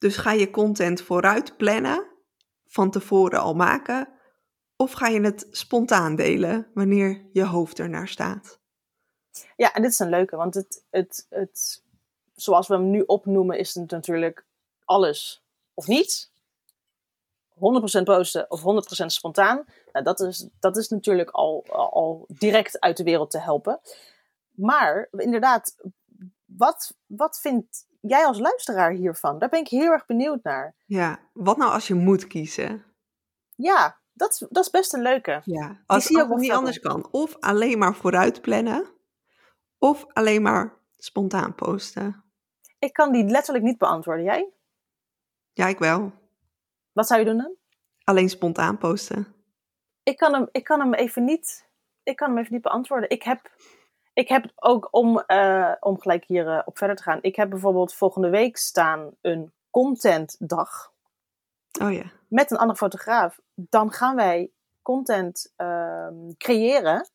Dus ga je content vooruit plannen, van tevoren al maken, of ga je het spontaan delen wanneer je hoofd ernaar staat? Ja, en dit is een leuke, want het, het, het, zoals we hem nu opnoemen, is het natuurlijk alles of niets. 100% posten of 100% spontaan. Nou, dat, is, dat is natuurlijk al, al direct uit de wereld te helpen. Maar inderdaad, wat, wat vindt jij als luisteraar hiervan? Daar ben ik heel erg benieuwd naar. Ja, wat nou als je moet kiezen? Ja, dat, is- dat is best een leuke. Ja, als, zie je het wel niet anders kan. Of alleen maar vooruit plannen. Of alleen maar spontaan posten. Ik kan die letterlijk niet beantwoorden. Jij? Ja, ik wel. Wat zou je doen dan? Alleen spontaan posten. Ik kan hem, ik kan hem even niet. Ik kan hem even niet beantwoorden. Ik heb, ik heb ook om, eh, om gelijk hier eh, op verder te gaan. Ik heb bijvoorbeeld volgende week staan een contentdag Oh ja. met een andere fotograaf. Dan gaan wij content ehm, creëren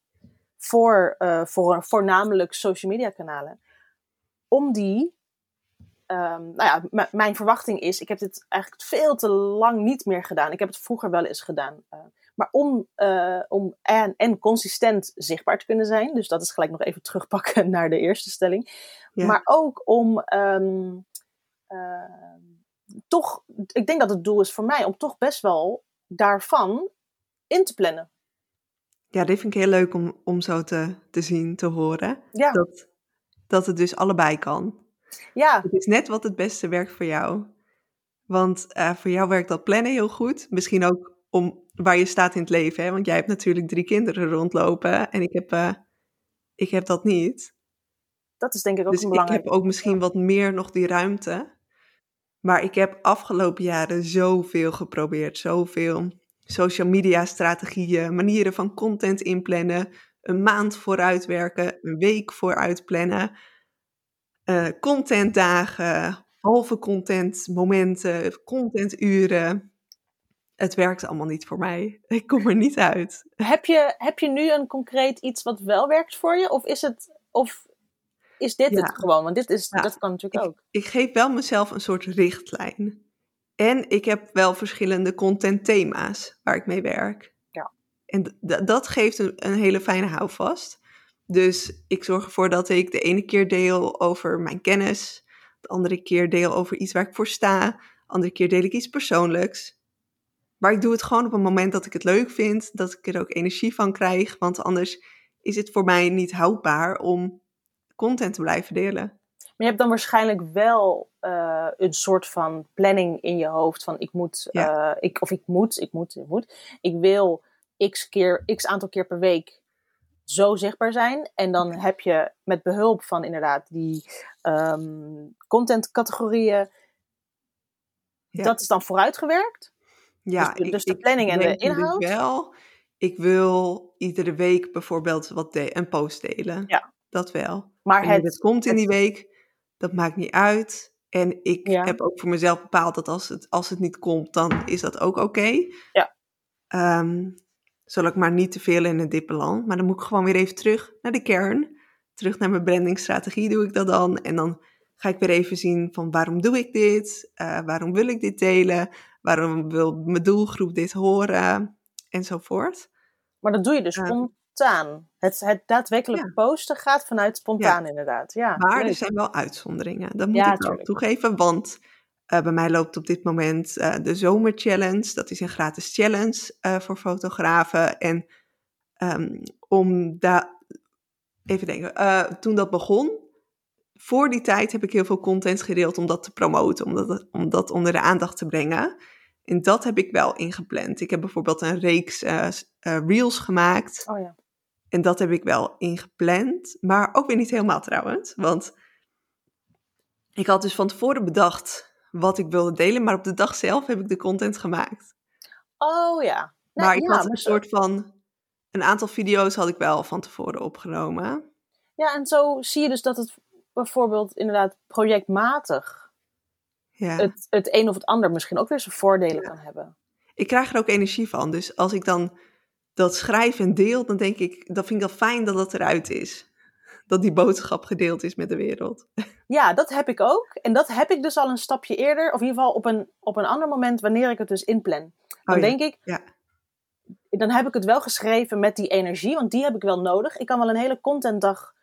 voor, eh, voor voornamelijk social media kanalen. Om die, ehm, nou ja, mijn verwachting is, ik heb dit eigenlijk veel te lang niet meer gedaan. Ik heb het vroeger wel eens gedaan. Maar om, eh, om en, en consistent zichtbaar te kunnen zijn, dus dat is gelijk nog even terugpakken naar de eerste stelling. Ja. Maar ook om ehm, ehm, toch, ik denk dat het doel is voor mij om toch best wel daarvan in te plannen. Ja, dit vind ik heel leuk om, om zo te, te zien, te horen. Ja, Dat, dat het dus allebei kan. ja, Het is net wat het beste werkt voor jou. Want eh, voor jou werkt dat plannen heel goed. Misschien ook om waar je staat in het leven. Hè? Want jij hebt natuurlijk drie kinderen rondlopen. En ik heb, eh, ik heb dat niet. dat is denk ik ook Dus een ik belangrijk. heb ook misschien wat meer nog die ruimte. Maar ik heb afgelopen jaren zoveel geprobeerd. Zoveel social media strategieën, manieren van content inplannen. Een maand vooruit werken, een week vooruit plannen. eh, contentdagen, halve content momenten, contenturen. Het werkt allemaal niet voor mij. Ik kom er niet uit. Heb je, heb je nu een concreet iets wat wel werkt voor je? Of is, het, of is dit Ja. het gewoon? Want dit is, Ja. dat kan natuurlijk ook. Ik geef wel mezelf een soort richtlijn. En ik heb wel verschillende contentthema's waar ik mee werk. Ja. En dat geeft een, een hele fijne houvast. Dus ik zorg ervoor dat ik de ene keer deel over mijn kennis. De andere keer deel over iets waar ik voor sta. De andere keer deel ik iets persoonlijks. Maar ik doe het gewoon op een moment dat ik het leuk vind. Dat ik er ook energie van krijg. Want anders is het voor mij niet houdbaar om content te blijven delen. Maar je hebt dan waarschijnlijk wel eh, een soort van planning in je hoofd. Van ik moet, Ja. eh, ik, of ik moet, ik moet, ik moet. Ik wil x, keer, x aantal keer per week zo zichtbaar zijn. En dan heb je met behulp van inderdaad die ehm contentcategorieën. Ja. Dat is dan vooruitgewerkt. Ja, Dus de- ik- dus de ik planning en de nu inhoud? wel. Ik wil iedere week bijvoorbeeld wat de- een post delen. Ja. Dat wel. Maar het, het komt in die week, dat maakt niet uit. En ik Ja. heb ook voor mezelf bepaald dat als het, als het niet komt, dan is dat ook oké. Ja. Ehm, zodat ik maar niet te veel in het diepe land. Maar dan moet ik gewoon weer even terug naar de kern. Terug naar mijn brandingstrategie doe ik dat dan. En dan ga ik weer even zien van waarom doe ik dit? Eh, waarom wil ik dit delen? Waarom wil mijn doelgroep dit horen? Enzovoort. Maar dat doe je dus Ja. spontaan. Het, het daadwerkelijk Ja. posten gaat vanuit spontaan inderdaad. Ja, Maar er zijn wel uitzonderingen. Dat moet Ja, ik wel toegeven. Want eh, bij mij loopt op dit moment eh, de Zomerchallenge. Dat is een gratis challenge eh, voor fotografen. En ehm, om daar... Even denken. eh, toen dat begon, voor die tijd heb ik heel veel content gedeeld om dat te promoten. Om dat, om dat onder de aandacht te brengen. En dat heb ik wel ingepland. Ik heb bijvoorbeeld een reeks eh, eh, reels gemaakt. Oh ja. En dat heb ik wel ingepland, maar ook weer niet helemaal trouwens. Want ik had dus van tevoren bedacht wat ik wilde delen, maar op de dag zelf heb ik de content gemaakt. Oh ja. Nee, maar ik ja, had een soort van, een aantal video's had ik wel van tevoren opgenomen. Ja, en zo zie je dus dat het bijvoorbeeld inderdaad projectmatig Ja. het, het een of het ander misschien ook weer zijn voordelen kan hebben. Ik krijg er ook energie van, dus als ik dan dat schrijf en deel, dan denk ik, dan vind ik dat fijn dat dat eruit is. Dat die boodschap gedeeld is met de wereld. Ja, dat heb ik ook. En dat heb ik dus al een stapje eerder, of in ieder geval op een, op een ander moment wanneer ik het dus inplan. Dan Oh ja, denk ik, ja. dan heb ik het wel geschreven met die energie, want die heb ik wel nodig. Ik kan wel een hele contentdag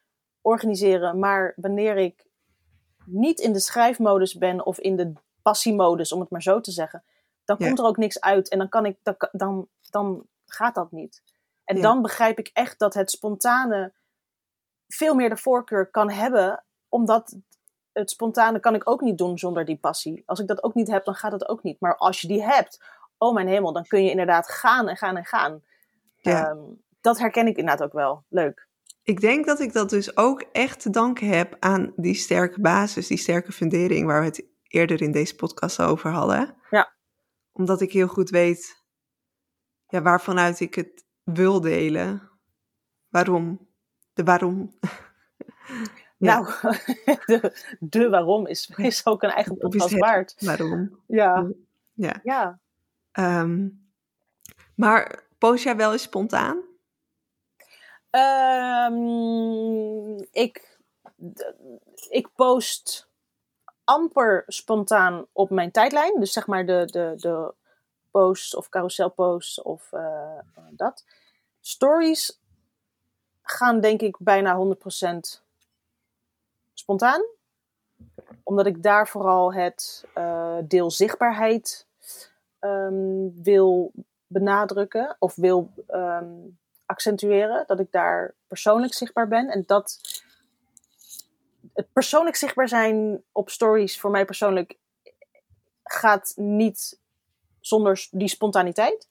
organiseren, maar wanneer ik niet in de schrijfmodus ben of in de passiemodus, om het maar zo te zeggen, dan Ja. komt er ook niks uit en dan, kan ik, dan, dan, dan gaat dat niet. En Ja. dan begrijp ik echt dat het spontane veel meer de voorkeur kan hebben, omdat het spontane kan ik ook niet doen zonder die passie. Als ik dat ook niet heb, dan gaat het ook niet. Maar als je die hebt, oh mijn hemel, dan kun je inderdaad gaan en gaan en gaan. Ja. Ehm, dat herken ik inderdaad ook wel. Leuk. Ik denk dat ik dat dus ook echt te danken heb aan die sterke basis, die sterke fundering waar we het eerder in deze podcast over hadden. Ja. Omdat ik heel goed weet ja, waarvanuit ik het wil delen. Waarom? De waarom. Ja. Nou, de, de waarom is, is ook een eigen podcast waard. waarom? Ja, Ja. ja. Ehm, maar post jij wel eens spontaan? Ehm, ik, ik post amper spontaan op mijn tijdlijn. Dus zeg maar de, de, de posts of carouselposts of eh, dat. Stories gaan denk ik bijna 100% spontaan. Omdat ik daar vooral het eh, deel zichtbaarheid ehm, wil benadrukken. Of wil ehm, accentueren. Dat ik daar persoonlijk zichtbaar ben. En dat het persoonlijk zichtbaar zijn op stories voor mij persoonlijk gaat niet zonder die spontaniteit.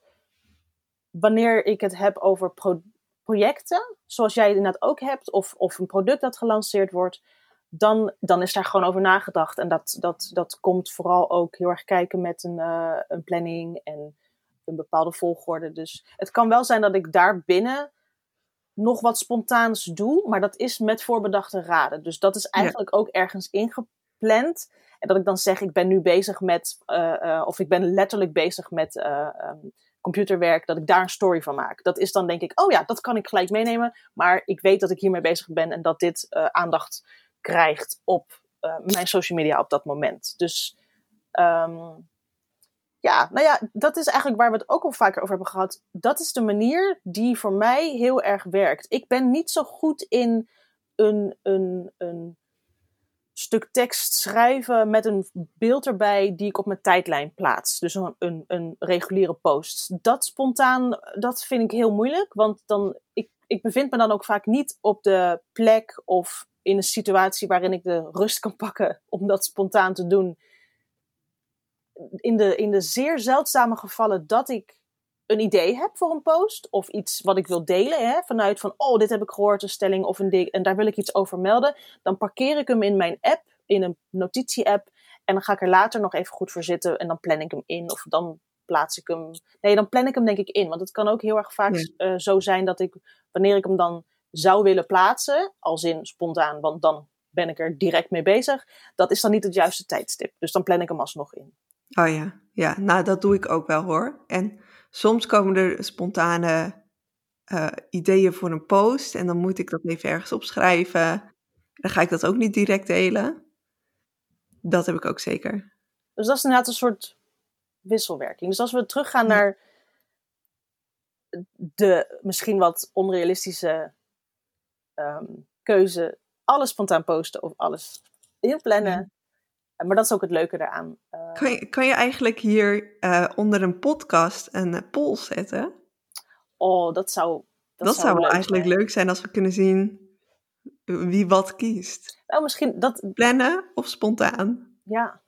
Wanneer ik het heb over pro- projecten, zoals jij inderdaad ook hebt, of, of een product dat gelanceerd wordt, dan, dan is daar gewoon over nagedacht. En dat, dat, dat komt vooral ook heel erg kijken met een, eh, een planning en een bepaalde volgorde. Dus het kan wel zijn dat ik daar binnen nog wat spontaans doe, maar dat is met voorbedachte raden. Dus dat is eigenlijk ook ergens ingepland. En dat ik dan zeg, ik ben nu bezig met, eh, eh, of ik ben letterlijk bezig met eh, ehm, computerwerk, dat ik daar een story van maak. Dat is dan denk ik, oh ja, dat kan ik gelijk meenemen, maar ik weet dat ik hiermee bezig ben en dat dit aandacht krijgt op mijn social media op dat moment. Dus ehm, ja, nou ja, dat is eigenlijk waar we het ook al vaker over hebben gehad. Dat is de manier die voor mij heel erg werkt. Ik ben niet zo goed in een, een, een stuk tekst schrijven met een beeld erbij die ik op mijn tijdlijn plaats. Dus een, een, een reguliere post. Dat spontaan, dat vind ik heel moeilijk. Want dan, ik, ik bevind me dan ook vaak niet op de plek of in een situatie waarin ik de rust kan pakken om dat spontaan te doen in de, in de zeer zeldzame gevallen dat ik een idee heb voor een post of iets wat ik wil delen, hè, vanuit van, oh, dit heb ik gehoord, een stelling of een ding, en daar wil ik iets over melden, dan parkeer ik hem in mijn app, in een notitie-app, en dan ga ik er later nog even goed voor zitten en dan plan ik hem in, of dan plaats ik hem. Nee, dan plan ik hem denk ik in, want het kan ook heel erg vaak eh, zo zijn dat ik, wanneer ik hem dan zou willen plaatsen, als in spontaan, want dan ben ik er direct mee bezig, dat is dan niet het juiste tijdstip. Dus dan plan ik hem alsnog in. Oh ja, ja, nou dat doe ik ook wel hoor. En soms komen er spontane eh, ideeën voor een post en dan moet ik dat even ergens opschrijven. Dan ga ik dat ook niet direct delen. Dat heb ik ook zeker. Dus dat is inderdaad een soort wisselwerking. Dus als we teruggaan Ja. naar de misschien wat onrealistische ehm, keuze, alles spontaan posten of alles inplannen. Maar dat is ook het leuke daaraan. Eh, Kan je, kan je eigenlijk hier eh, onder een podcast een eh, poll zetten? oh, dat zou. Dat, zou wel leuk eigenlijk zijn. leuk zijn als we kunnen zien wie wat kiest. Nou, misschien dat. Plannen of spontaan? Ja.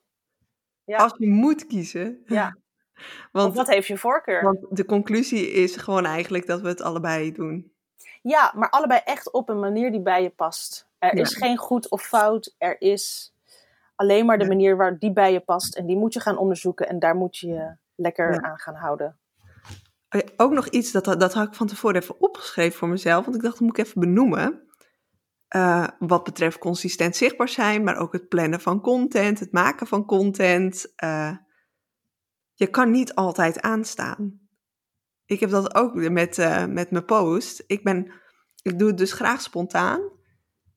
Ja. Als je moet kiezen. ja. Want, of wat heeft je voorkeur? want de conclusie is gewoon eigenlijk dat we het allebei doen. Ja, maar allebei echt op een manier die bij je past. Er Ja. is geen goed of fout. Er is alleen maar de manier waar die bij je past. En die moet je gaan onderzoeken. En daar moet je je lekker Ja. aan gaan houden. Ja, Ook nog iets, dat, dat had ik van tevoren even opgeschreven voor mezelf. Want ik dacht, dat moet ik even benoemen. Eh, wat betreft consistent zichtbaar zijn, maar ook het plannen van content, het maken van content. Eh, je kan niet altijd aanstaan. Ik heb dat ook met, eh, met mijn post. Ik, ben, ik doe het dus graag spontaan,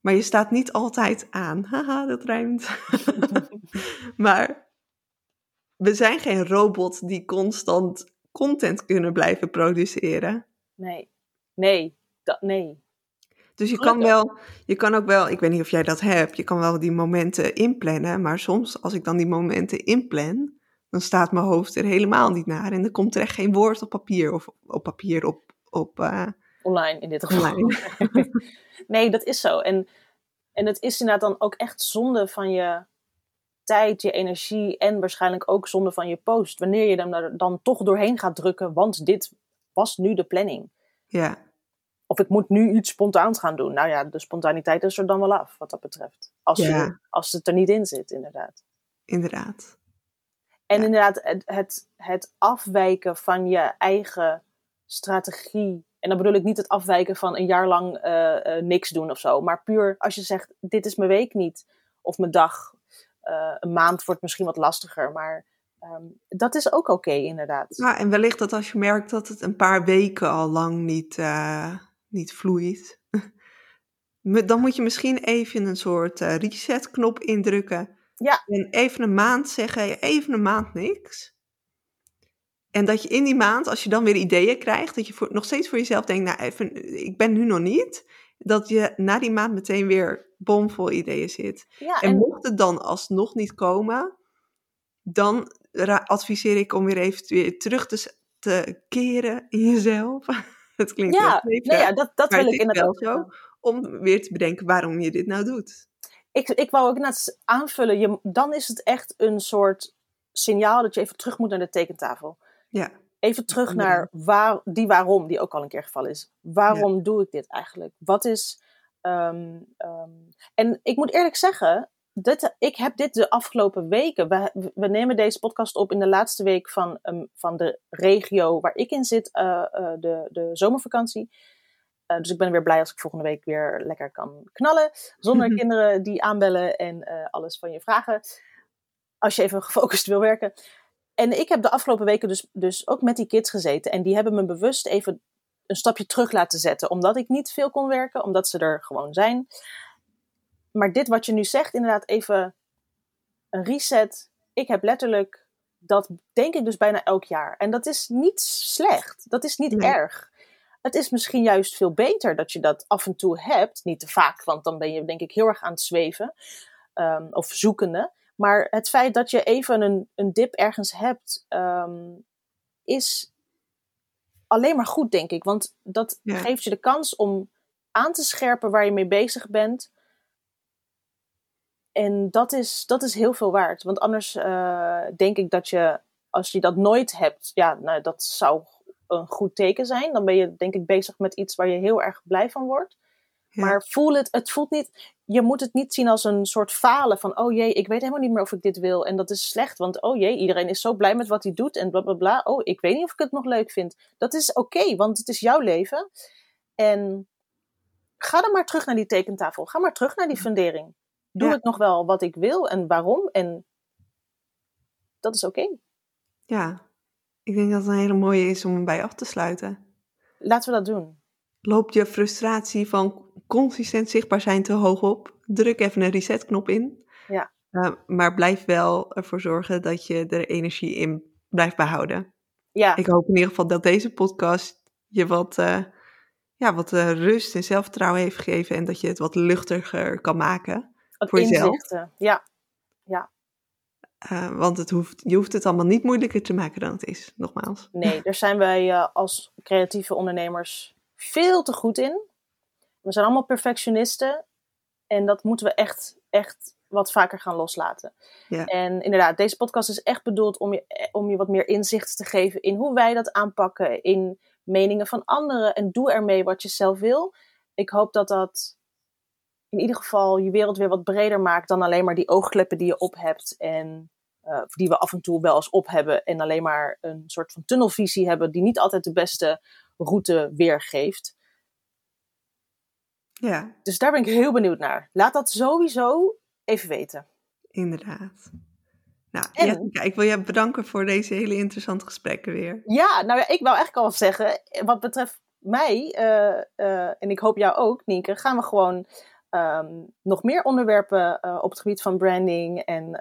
maar je staat niet altijd aan. Haha, dat rijmt. maar we zijn geen robot die constant content kunnen blijven produceren. Nee. Nee. Dat, nee. Dus je kan wel, je kan ook wel, ik weet niet of jij dat hebt, je kan wel die momenten inplannen, maar soms als ik dan die momenten inplan, dan staat mijn hoofd er helemaal niet naar en dan komt er echt geen woord op papier of op papier op, op eh, Online in dit geval. nee, dat is zo. En En het is inderdaad dan ook echt zonde van je tijd, je energie en waarschijnlijk ook zonde van je post. Wanneer je hem er dan toch doorheen gaat drukken, want dit was nu de planning. Ja, Of ik moet nu iets spontaans gaan doen. Nou ja, de spontaniteit is er dan wel af, wat dat betreft. Als, Ja. je, als het er niet in zit, inderdaad. inderdaad. En Ja. inderdaad, het, het, het afwijken van je eigen strategie. En dan bedoel ik niet het afwijken van een jaar lang eh, eh, niks doen of zo. Maar puur als je zegt, dit is mijn week niet. Of mijn dag. Eh, een maand wordt misschien wat lastiger. Maar ehm, dat is ook oké, inderdaad. Ja, en wellicht dat als je merkt dat het een paar weken al lang niet, niet vloeit, dan moet je misschien even een soort eh, reset-knop indrukken. Ja. En even een maand zeggen, even een maand niks. En dat je in die maand, als je dan weer ideeën krijgt, dat je voor, nog steeds voor jezelf denkt, nou even, ik ben nu nog niet. Dat je na die maand meteen weer bomvol ideeën zit. Ja, En en, mocht het dan alsnog niet komen, dan adviseer ik om weer even weer terug te, keren in jezelf. Het klinkt heel ja, vreemd, nee, ja, dat, dat wil ik wel inderdaad. zo, om weer te bedenken waarom je dit nou doet. Ik, ik wou ook net aanvullen, je, dan is het echt een soort signaal dat je even terug moet naar de tekentafel. Ja, Even terug naar waar, die waarom, die ook al een keer gevallen is. Waarom doe ik dit eigenlijk? Wat is. ehm, ehm, en ik moet eerlijk zeggen, dit, ik heb dit de afgelopen weken. We, we nemen deze podcast op in de laatste week van, ehm, van de regio waar ik in zit, eh, eh, de, de zomervakantie. Eh, dus ik ben weer blij als ik volgende week weer lekker kan knallen. Zonder kinderen die aanbellen en alles van je vragen. Als je even gefocust wil werken. En ik heb de afgelopen weken dus, dus ook met die kids gezeten. En die hebben me bewust even een stapje terug laten zetten. Omdat ik niet veel kon werken, omdat ze er gewoon zijn. Maar dit wat je nu zegt, inderdaad even een reset. Ik heb letterlijk, dat denk ik dus bijna elk jaar. En dat is niet slecht. Dat is niet Nee. erg. Het is misschien juist veel beter dat je dat af en toe hebt. Niet te vaak, want dan ben je denk ik heel erg aan het zweven. ehm, of zoekende. Maar het feit dat je even een, een dip ergens hebt, ehm, is alleen maar goed, denk ik. Want dat Ja. geeft je de kans om aan te scherpen waar je mee bezig bent. En dat is, dat is heel veel waard. Want anders eh, denk ik dat je, als je dat nooit hebt, ja, nou, dat zou een goed teken zijn. Dan ben je denk ik bezig met iets waar je heel erg blij van wordt. Ja. Maar voel het, het voelt niet, je moet het niet zien als een soort falen van, oh jee, ik weet helemaal niet meer of ik dit wil. En dat is slecht, want oh jee, iedereen is zo blij met wat hij doet en bla bla bla. Oh, ik weet niet of ik het nog leuk vind. Dat is oké, want het is jouw leven. En ga dan maar terug naar die tekentafel. Ga maar terug naar die fundering. Doe Ja. ik nog wel wat ik wil en waarom? En dat is oké. ja, ik denk dat het een hele mooie is om bij af te sluiten. Laten we dat doen. Loopt je frustratie van consistent zichtbaar zijn te hoog op? Druk even een resetknop in. Ja. Uh, maar blijf wel ervoor zorgen dat je er energie in blijft behouden. Ja, Ik hoop in ieder geval dat deze podcast je wat, uh, ja, wat uh, rust en zelfvertrouwen heeft gegeven. En dat je het wat luchtiger kan maken. wat voor jezelf. inzichten. Ja, Uh, want het hoeft, je hoeft het allemaal niet moeilijker te maken dan het is, nogmaals. nee, daar zijn wij als creatieve ondernemers veel te goed in. We zijn allemaal perfectionisten. En dat moeten we echt, echt wat vaker gaan loslaten. Ja. En inderdaad, deze podcast is echt bedoeld om je, om je wat meer inzicht te geven in hoe wij dat aanpakken. In meningen van anderen. En doe ermee wat je zelf wil. Ik hoop dat dat in ieder geval je wereld weer wat breder maakt dan alleen maar die oogkleppen die je op hebt. En uh, die we af en toe wel eens op hebben. En alleen maar een soort van tunnelvisie hebben die niet altijd de beste route weergeeft. Ja. Dus daar ben ik heel benieuwd naar. Laat dat sowieso even weten. Inderdaad. Nou, En- Jessica, ik wil je bedanken voor deze hele interessante gesprekken weer. Ja, nou ja, ik wou eigenlijk al zeggen, wat betreft mij, uh, uh, en ik hoop jou ook, Nienke, gaan we gewoon um, nog meer onderwerpen uh, op het gebied van branding en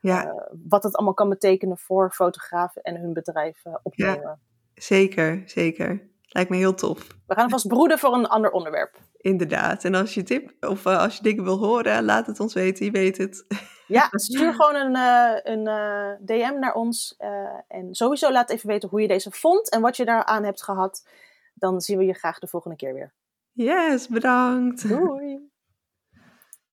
ja. wat het allemaal kan betekenen voor fotografen en hun bedrijf opnemen. Ja, zeker, zeker. Lijkt me heel tof. We gaan vast broeden voor een ander onderwerp. Inderdaad. En als je tip of uh, als je dingen wil horen, laat het ons weten. Je weet het. Ja, stuur gewoon een, uh, een uh, DM naar ons. En sowieso laat even weten hoe je deze vond en wat je daaraan hebt gehad. Dan zien we je graag de volgende keer weer. Yes, bedankt. Doei.